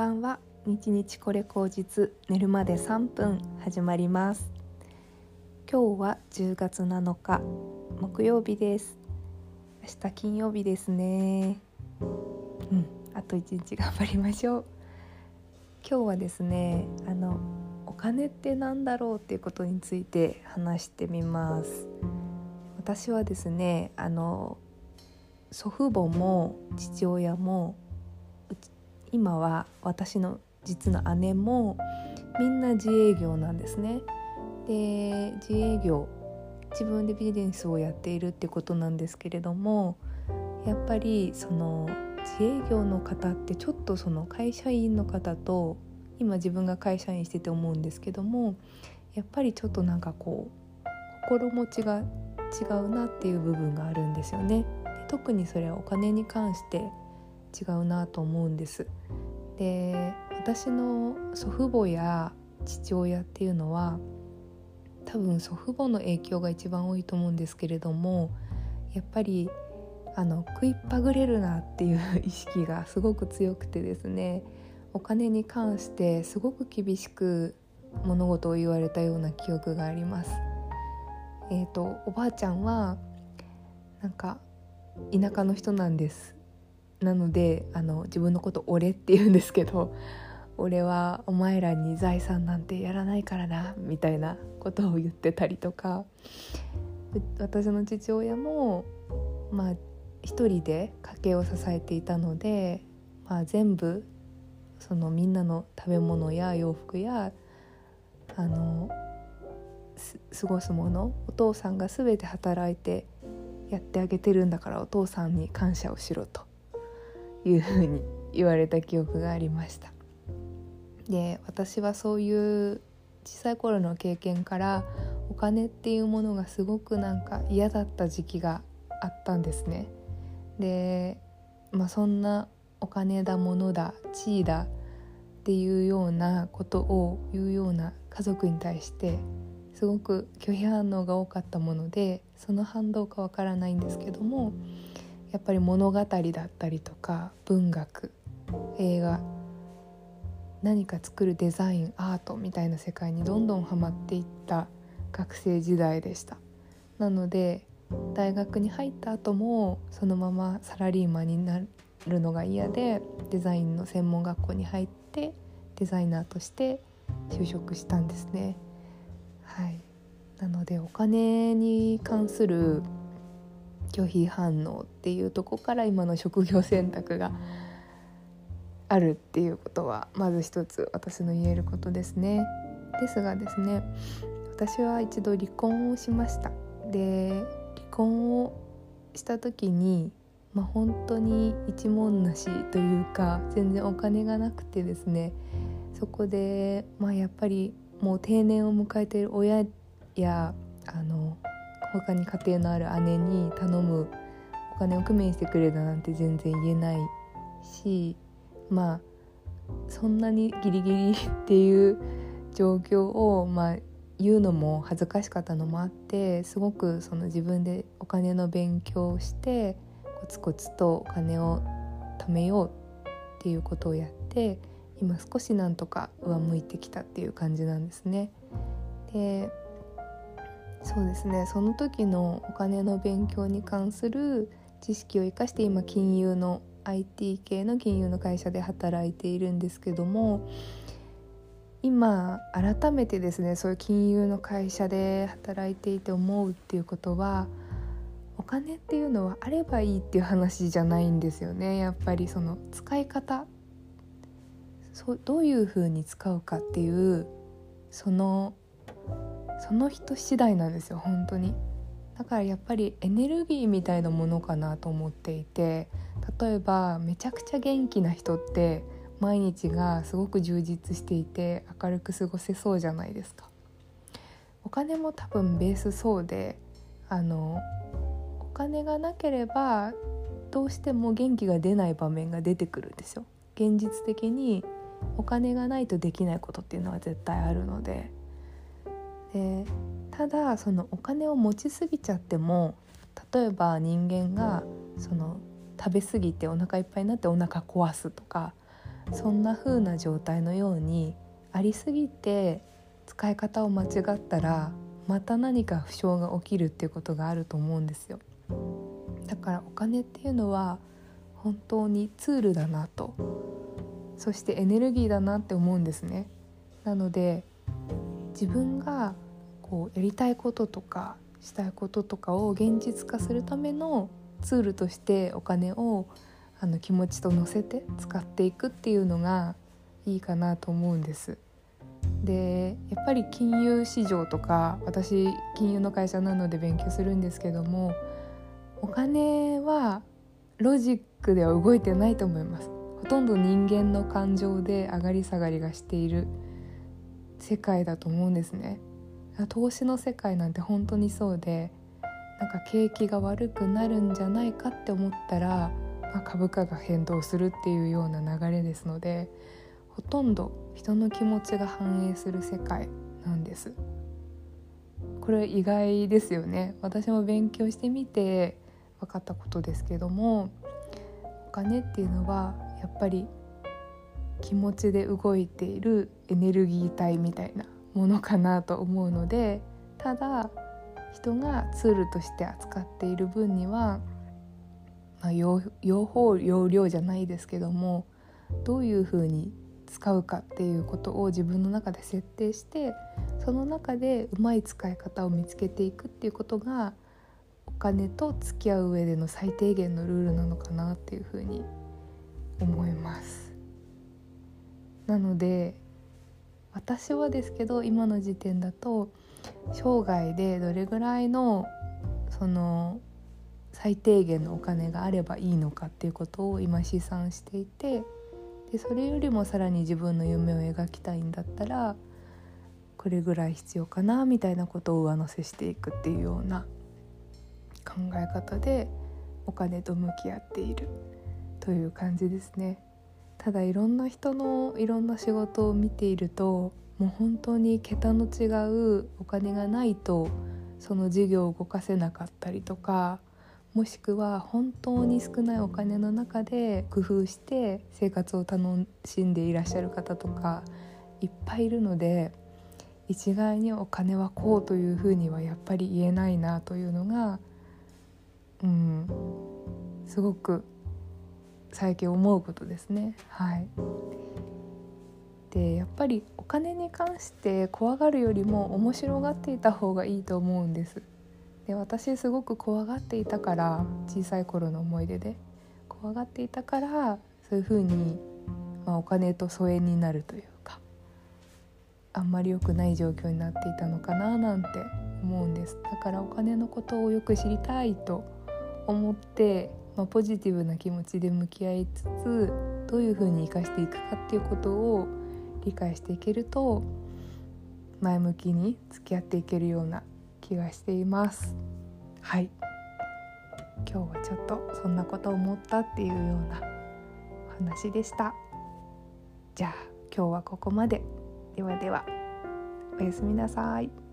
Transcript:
ばんは。日日これ口実寝るまで3分始まります。今日は10月7日木曜日です。明日金曜日ですね。うんあと1日頑張りましょう。今日はですねあのお金って何だろうっていうことについて話してみます。私はですねあの祖父母も父親も今は私の実の姉もみんな自営業なんですね。で自営業自分でビジネスをやっているってことなんですけれどもやっぱりその自営業の方ってちょっとその会社員の方と今自分が会社員してて思うんですけどもやっぱりちょっとなんかこう心持ちが違うなっていう部分があるんですよね。特にそれはお金に関して違うなと思うんです。で私の祖父母や父親っていうのは多分祖父母の影響が一番多いと思うんですけれどもやっぱりあの食いっぱぐれるなっていう意識がすごく強くてですねお金に関してすごく厳しく物事を言われたような記憶があります。えーと、おばあちゃんはなんか田舎の人なんですなのであの自分のこと「俺」って言うんですけど「俺はお前らに財産なんてやらないからな」みたいなことを言ってたりとか。私の父親もまあ一人で家計を支えていたので、まあ、全部そのみんなの食べ物や洋服やあの過ごすものお父さんが全て働いてやってあげてるんだからお父さんに感謝をしろと。いうふうに言われた記憶がありました。で私はそういう小さい頃の経験からお金っていうものがすごくなんか嫌だった時期があったんですね。でまあそんなお金だ物だ地位だっていうようなことを言うような家族に対してすごく拒否反応が多かったものでその反動かわからないんですけどもやっぱり物語だったりとか文学映画何か作るデザインアートみたいな世界にどんどんハマっていった学生時代でした。なので大学に入った後もそのままサラリーマンになるのが嫌でデザインの専門学校に入ってデザイナーとして就職したんですね。はい。なのでお金に関する拒否反応っていうとこから今の職業選択があるっていうことはまず一つ私の言えることですね。ですがですね私は一度離婚をしました。で離婚をした時にまあ、本当に一文なしというか全然お金がなくてですねそこで、まあ、やっぱりもう定年を迎えている親やあの他に家庭のある姉に頼むお金を工面してくれたなんて全然言えないしまあそんなにギリギリっていう状況を、まあ、言うのも恥ずかしかったのもあってすごくその自分でお金の勉強をしてコツコツとお金を貯めようっていうことをやって今少しなんとか上向いてきたっていう感じなんですね。でそうですね。その時のお金の勉強に関する知識を生かして今金融の IT 系の金融の会社で働いているんですけども今改めてですねそういう金融の会社で働いていて思うっていうことはお金っていうのはあればいいっていう話じゃないんですよね。やっぱりその使い方そうどういうふうに使うかっていうそのその人次第なんですよ本当に。だからやっぱりエネルギーみたいなものかなと思っていて例えばめちゃくちゃ元気な人って毎日がすごく充実していて明るく過ごせそうじゃないですか。お金も多分ベースそうであのお金がなければどうしても元気が出ない場面が出てくるんですよ。現実的にお金がないとできないことっていうのは絶対あるので。でただそのお金を持ちすぎちゃっても例えば人間がその食べ過ぎてお腹いっぱいになってお腹壊すとかそんな風な状態のようにありすぎて使い方を間違ったらまた何か負傷が起きるっていうことがあると思うんですよ。だからお金っていうのは本当にツールだなと。そしてエネルギーだなって思うんですね。なので自分がこうやりたいこととかしたいこととかを現実化するためのツールとしてお金をあの気持ちと乗せて使っていくっていうのがいいかなと思うんです。でやっぱり金融市場とか私金融の会社なので勉強するんですけどもお金はロジックでは動いてないと思いますほとんど人間の感情で上がり下がりがしている世界だと思うんですね。投資の世界なんて本当にそうでなんか景気が悪くなるんじゃないかって思ったら、まあ、株価が変動するっていうような流れですのでほとんど人の気持ちが反映する世界なんです。これ意外ですよね。私も勉強してみて分かったことですけどもお金っていうのはやっぱり気持ちで動いているエネルギー体みたいなものかなと思うのでただ人がツールとして扱っている分には、まあ、用法用量じゃないですけどもどういうふうに使うかっていうことを自分の中で設定してその中でうまい使い方を見つけていくっていうことがお金と付き合う上での最低限のルールなのかなっていうふうに思います。なので私はですけど今の時点だと生涯でどれぐらいのその最低限のお金があればいいのかっていうことを今試算していてでそれよりもさらに自分の夢を描きたいんだったらこれぐらい必要かなみたいなことを上乗せしていくっていうような考え方でお金と向き合っているという感じですね。ただいろんな人のいろんな仕事を見ているともう本当に桁の違うお金がないとその事業を動かせなかったりとかもしくは本当に少ないお金の中で工夫して生活を楽しんでいらっしゃる方とかいっぱいいるので一概にお金はこうというふうにはやっぱり言えないなというのがうんすごく最近思うことですね。はいでやっぱりお金に関して怖がるよりも面白がっていた方がいいと思うんです。で私すごく怖がっていたから小さい頃の思い出で怖がっていたからそういうふうに、まあ、お金と疎遠になるというかあんまり良くない状況になっていたのかななんて思うんですだからお金のことをよく知りたいと思って、まあ、ポジティブな気持ちで向き合いつつどういうふうに生かしていくかっていうことを理解していけると前向きに付き合っていけるような気がしています。はい。今日はちょっとそんなことを思ったっていうようなお話でした。じゃあ今日はここまで。ではではおやすみなさい。